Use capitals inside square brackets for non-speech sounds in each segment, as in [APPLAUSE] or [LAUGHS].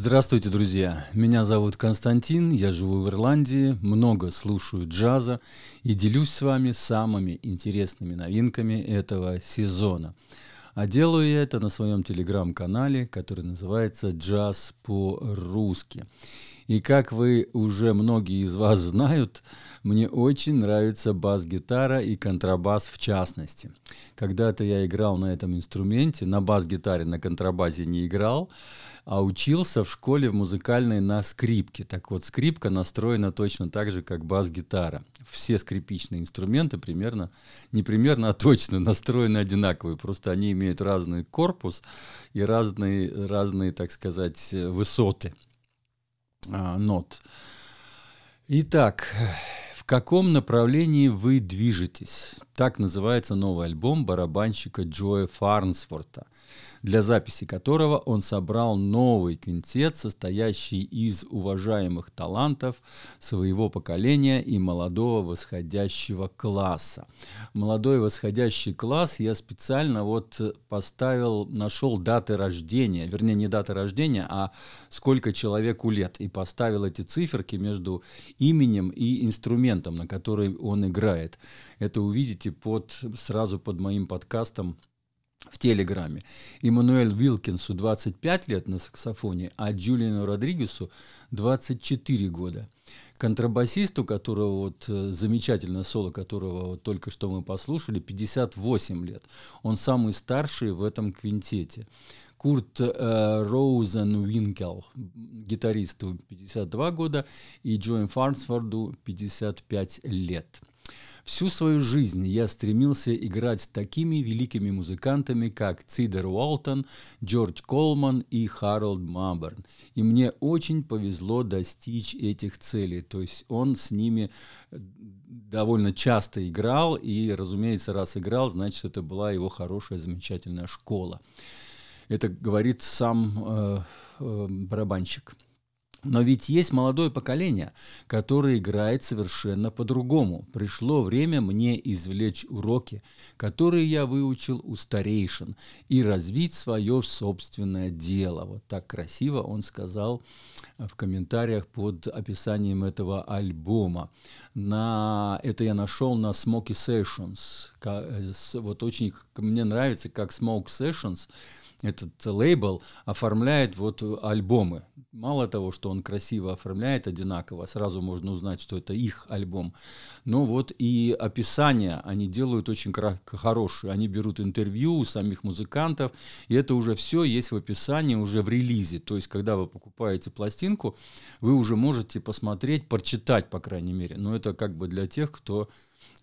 Здравствуйте, друзья! Меня зовут Константин, я живу в Ирландии, много слушаю джаза и делюсь с вами самыми интересными новинками этого сезона. А делаю я это на своем телеграм-канале, который называется «Джаз по-русски». И как вы уже многие из вас знают, мне очень нравится бас-гитара и контрабас в частности. Когда-то я играл на этом инструменте, на бас-гитаре, на контрабасе не играл, а учился в школе в музыкальной на скрипке. Так вот, скрипка настроена точно так же, как бас-гитара. Все скрипичные инструменты примерно, не примерно, а точно настроены одинаковые. Просто они имеют разный корпус и разные, разные так сказать, высоты а, нот. Итак, в каком направлении вы движетесь? Так называется новый альбом барабанщика Джоя Фарнсворта – для записи которого он собрал новый квинтет, состоящий из уважаемых талантов своего поколения и молодого восходящего класса. Молодой восходящий класс я специально вот поставил, нашел даты рождения, вернее не даты рождения, а сколько человеку лет, и поставил эти циферки между именем и инструментом, на который он играет. Это увидите под, сразу под моим подкастом в Телеграме. Иммануэль Вилкинсу 25 лет на саксофоне, а Джулиану Родригесу 24 года. Контрабасисту, которого вот э, замечательное соло, которого вот только что мы послушали, 58 лет. Он самый старший в этом квинтете. Курт э, Роузен Винкел, гитаристу 52 года, и Джоэн Фарнсфорду 55 лет. Всю свою жизнь я стремился играть с такими великими музыкантами, как Цидер Уолтон, Джордж Колман и Харолд Маберн. И мне очень повезло достичь этих целей. То есть он с ними э, довольно часто играл, и, разумеется, раз играл, значит, это была его хорошая, замечательная школа. Это говорит сам э, э, барабанщик. Но ведь есть молодое поколение, которое играет совершенно по-другому. Пришло время мне извлечь уроки, которые я выучил у старейшин, и развить свое собственное дело. Вот так красиво он сказал в комментариях под описанием этого альбома. На, это я нашел на Smoky Sessions. Э, вот очень мне нравится, как Smoke Sessions – этот лейбл оформляет вот альбомы. Мало того, что он красиво оформляет одинаково, сразу можно узнать, что это их альбом. Но вот и описания они делают очень хорошие. Они берут интервью у самих музыкантов, и это уже все есть в описании, уже в релизе. То есть, когда вы покупаете пластинку, вы уже можете посмотреть, прочитать, по крайней мере. Но это как бы для тех, кто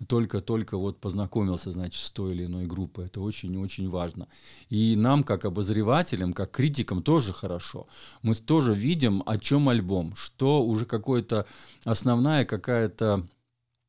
только-только вот познакомился, значит, с той или иной группой. Это очень-очень важно. И нам, как обозревателям, как критикам, тоже хорошо. Мы тоже видим, о чем альбом, что уже какое-то основная какая-то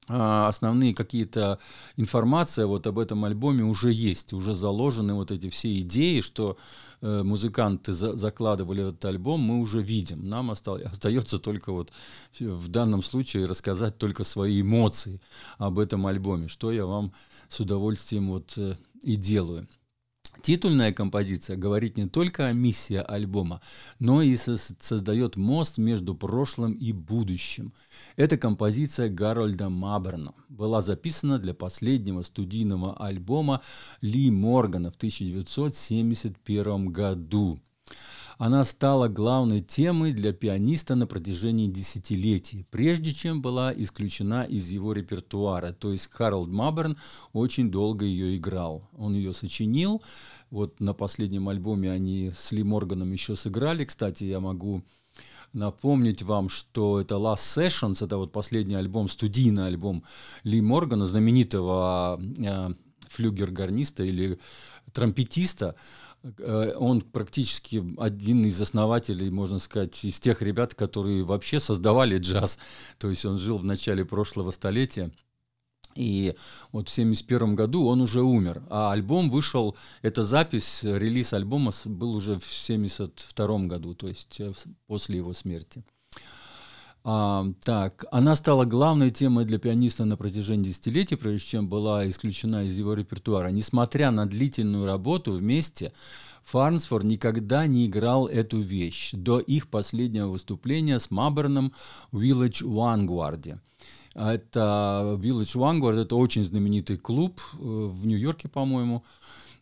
основные какие-то информация вот об этом альбоме уже есть, уже заложены вот эти все идеи, что э, музыканты за, закладывали этот альбом, мы уже видим. Нам [LAUGHS] остается только вот в данном случае рассказать только свои эмоции об этом альбоме, что я вам с удовольствием вот э, и делаю. Титульная композиция говорит не только о миссии альбома, но и создает мост между прошлым и будущим. Эта композиция Гарольда Маберна была записана для последнего студийного альбома Ли Моргана в 1971 году. Она стала главной темой для пианиста на протяжении десятилетий, прежде чем была исключена из его репертуара. То есть Харалд Маберн очень долго ее играл. Он ее сочинил. Вот на последнем альбоме они с Ли Морганом еще сыграли. Кстати, я могу напомнить вам, что это Last Sessions, это вот последний альбом, студийный альбом Ли Моргана, знаменитого э, флюгер-гарниста или трампетиста. Э, он практически один из основателей, можно сказать, из тех ребят, которые вообще создавали джаз. То есть он жил в начале прошлого столетия. И вот в 1971 году он уже умер. А альбом вышел, эта запись, релиз альбома был уже в 1972 году, то есть э, после его смерти. А, так, она стала главной темой для пианиста на протяжении десятилетий, прежде чем была исключена из его репертуара. Несмотря на длительную работу вместе, Фарнсфорд никогда не играл эту вещь до их последнего выступления с Маберном Village Vanguard. Это Village Vanguard, это очень знаменитый клуб э, в Нью-Йорке, по-моему,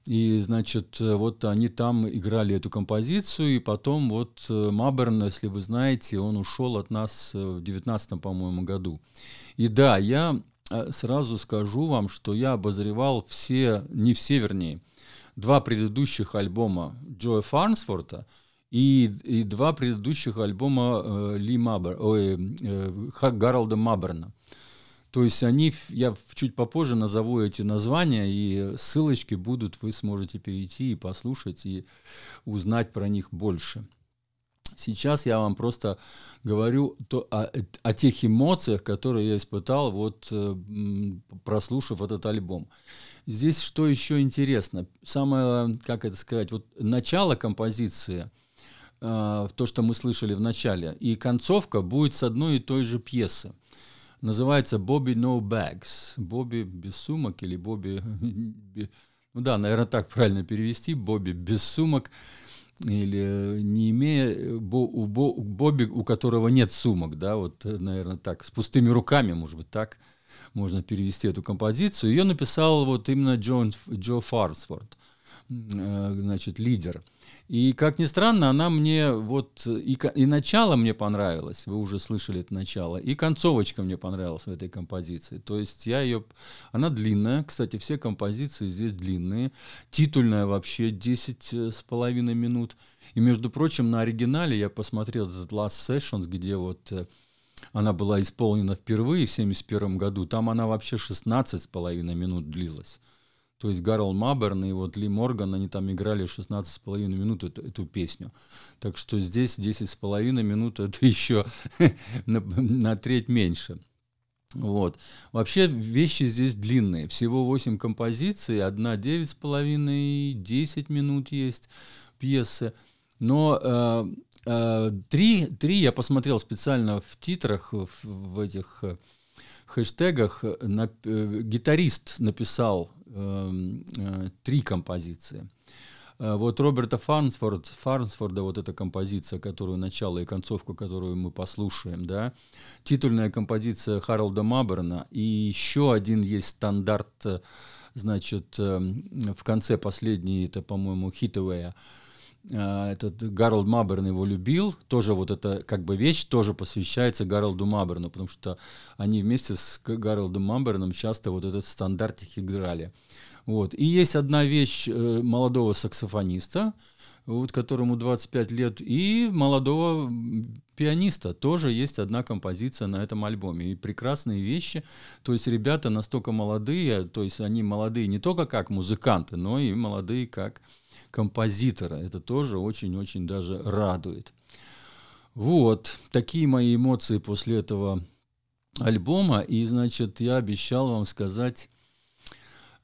и, значит, э, вот они там играли эту композицию, и потом вот э, Маберн, если вы знаете, он ушел от нас э, в девятнадцатом, по-моему, году. И да, я сразу скажу вам, что я обозревал все, не все, вернее, два предыдущих альбома Джоя Фарнсфорта и, и два предыдущих альбома э, Ли Мабер, ой, э, Гаролда Маберна. То есть они, я чуть попозже назову эти названия, и ссылочки будут, вы сможете перейти и послушать, и узнать про них больше. Сейчас я вам просто говорю то, о, о тех эмоциях, которые я испытал, вот э, прослушав этот альбом. Здесь что еще интересно? Самое, как это сказать, вот начало композиции, э, то, что мы слышали в начале, и концовка будет с одной и той же пьесы называется Бобби No Bags. Бобби без сумок или Бобби... [LAUGHS] Ну да, наверное, так правильно перевести. Бобби без сумок или не имея бо, у, бо, Бобби, у которого нет сумок, да, вот, наверное, так, с пустыми руками, может быть, так можно перевести эту композицию. Ее написал вот именно Джон, Джо Фарсфорд, э, значит, лидер. И, как ни странно, она мне вот... И, и начало мне понравилось, вы уже слышали это начало, и концовочка мне понравилась в этой композиции. То есть я ее... Она длинная, кстати, все композиции здесь длинные. Титульная вообще 10 э, с половиной минут. И, между прочим, на оригинале я посмотрел этот Last Sessions, где вот э, она была исполнена впервые в 1971 году. Там она вообще 16 с половиной минут длилась. То есть Гарл Маберн и вот Ли Морган, они там играли 16,5 минут эту, эту песню. Так что здесь 10,5 минут это еще [LAUGHS] на, на треть меньше. Вот. Вообще вещи здесь длинные. Всего 8 композиций, одна 9,5, 10 минут есть пьесы. Но э, э, три, три я посмотрел специально в титрах, в, в этих э, хэштегах. На, э, гитарист написал три композиции. Э, вот Роберта Фарнсфорд, Фарнсфорда, вот эта композиция, которую начало и концовку, которую мы послушаем, да, титульная композиция Харалда Маберна, и еще один есть стандарт, э, значит, в конце последний, это, по-моему, Хитовая, этот Гарольд Маберн его любил, тоже вот эта как бы вещь тоже посвящается Гарольду Маберну, потому что они вместе с Гарольдом Маберном часто вот этот стандартик играли. Вот. И есть одна вещь э, молодого саксофониста, вот, которому 25 лет, и молодого пианиста. Тоже есть одна композиция на этом альбоме. И прекрасные вещи. То есть ребята настолько молодые, то есть они молодые не только как музыканты, но и молодые как композитора. Это тоже очень-очень даже радует. Вот, такие мои эмоции после этого альбома. И, значит, я обещал вам сказать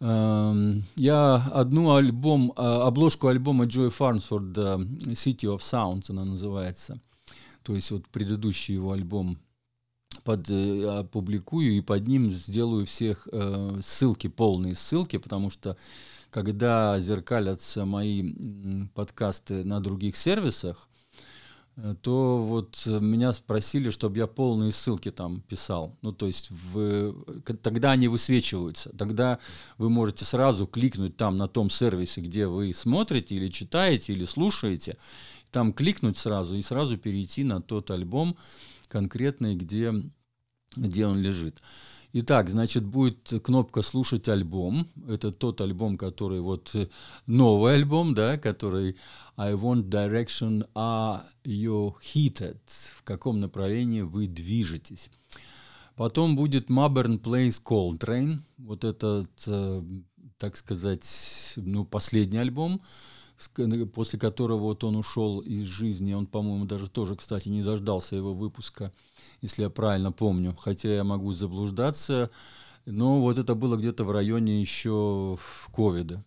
Эм, я одну альбом, а, обложку альбома Джои Фарнсфорда City of Sounds она называется. То есть вот предыдущий его альбом под, э, опубликую и под ним сделаю всех э, ссылки, полные ссылки, потому что когда зеркалятся мои подкасты на других сервисах, Э, то вот меня спросили, чтобы я полные ссылки там писал. Ну, то есть в, тогда они высвечиваются. Тогда вы можете сразу кликнуть там на том сервисе, где вы смотрите или читаете, или слушаете, там кликнуть сразу и сразу перейти на тот альбом конкретный, где, где он лежит. Итак, значит, будет кнопка «Слушать альбом». Это тот альбом, который вот э, новый альбом, да, который «I want direction, are you heated?» В каком направлении вы движетесь. Потом будет Mabern Plays Coltrane. Вот этот, э, так сказать, ну, последний альбом после которого вот он ушел из жизни, он, по-моему, даже тоже, кстати, не дождался его выпуска, если я правильно помню, хотя я могу заблуждаться, но вот это было где-то в районе еще ковида.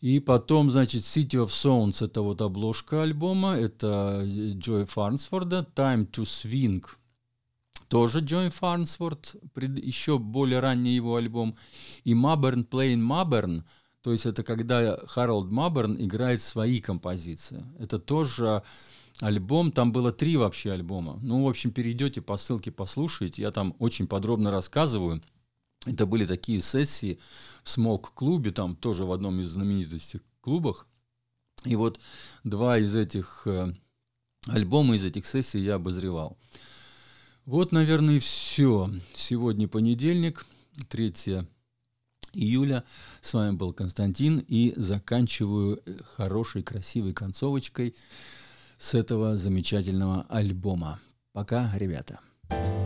И потом, значит, City of Sounds, это вот обложка альбома, это Джой Фарнсфорда, Time to Swing, тоже Джой Фарнсворт, еще более ранний его альбом, и Маберн Playing Маберн, то есть это когда Харолд Маберн играет свои композиции. Это тоже альбом, там было три вообще альбома. Ну, в общем, перейдете по ссылке, послушайте, я там очень подробно рассказываю. Это были такие сессии в Смок-клубе, там тоже в одном из знаменитых клубах. И вот два из этих э, альбома, из этих сессий я обозревал. Вот, наверное, и все. Сегодня понедельник, 3 июля. С вами был Константин и заканчиваю э, хорошей, красивой концовочкой с этого замечательного альбома. Пока, ребята. thank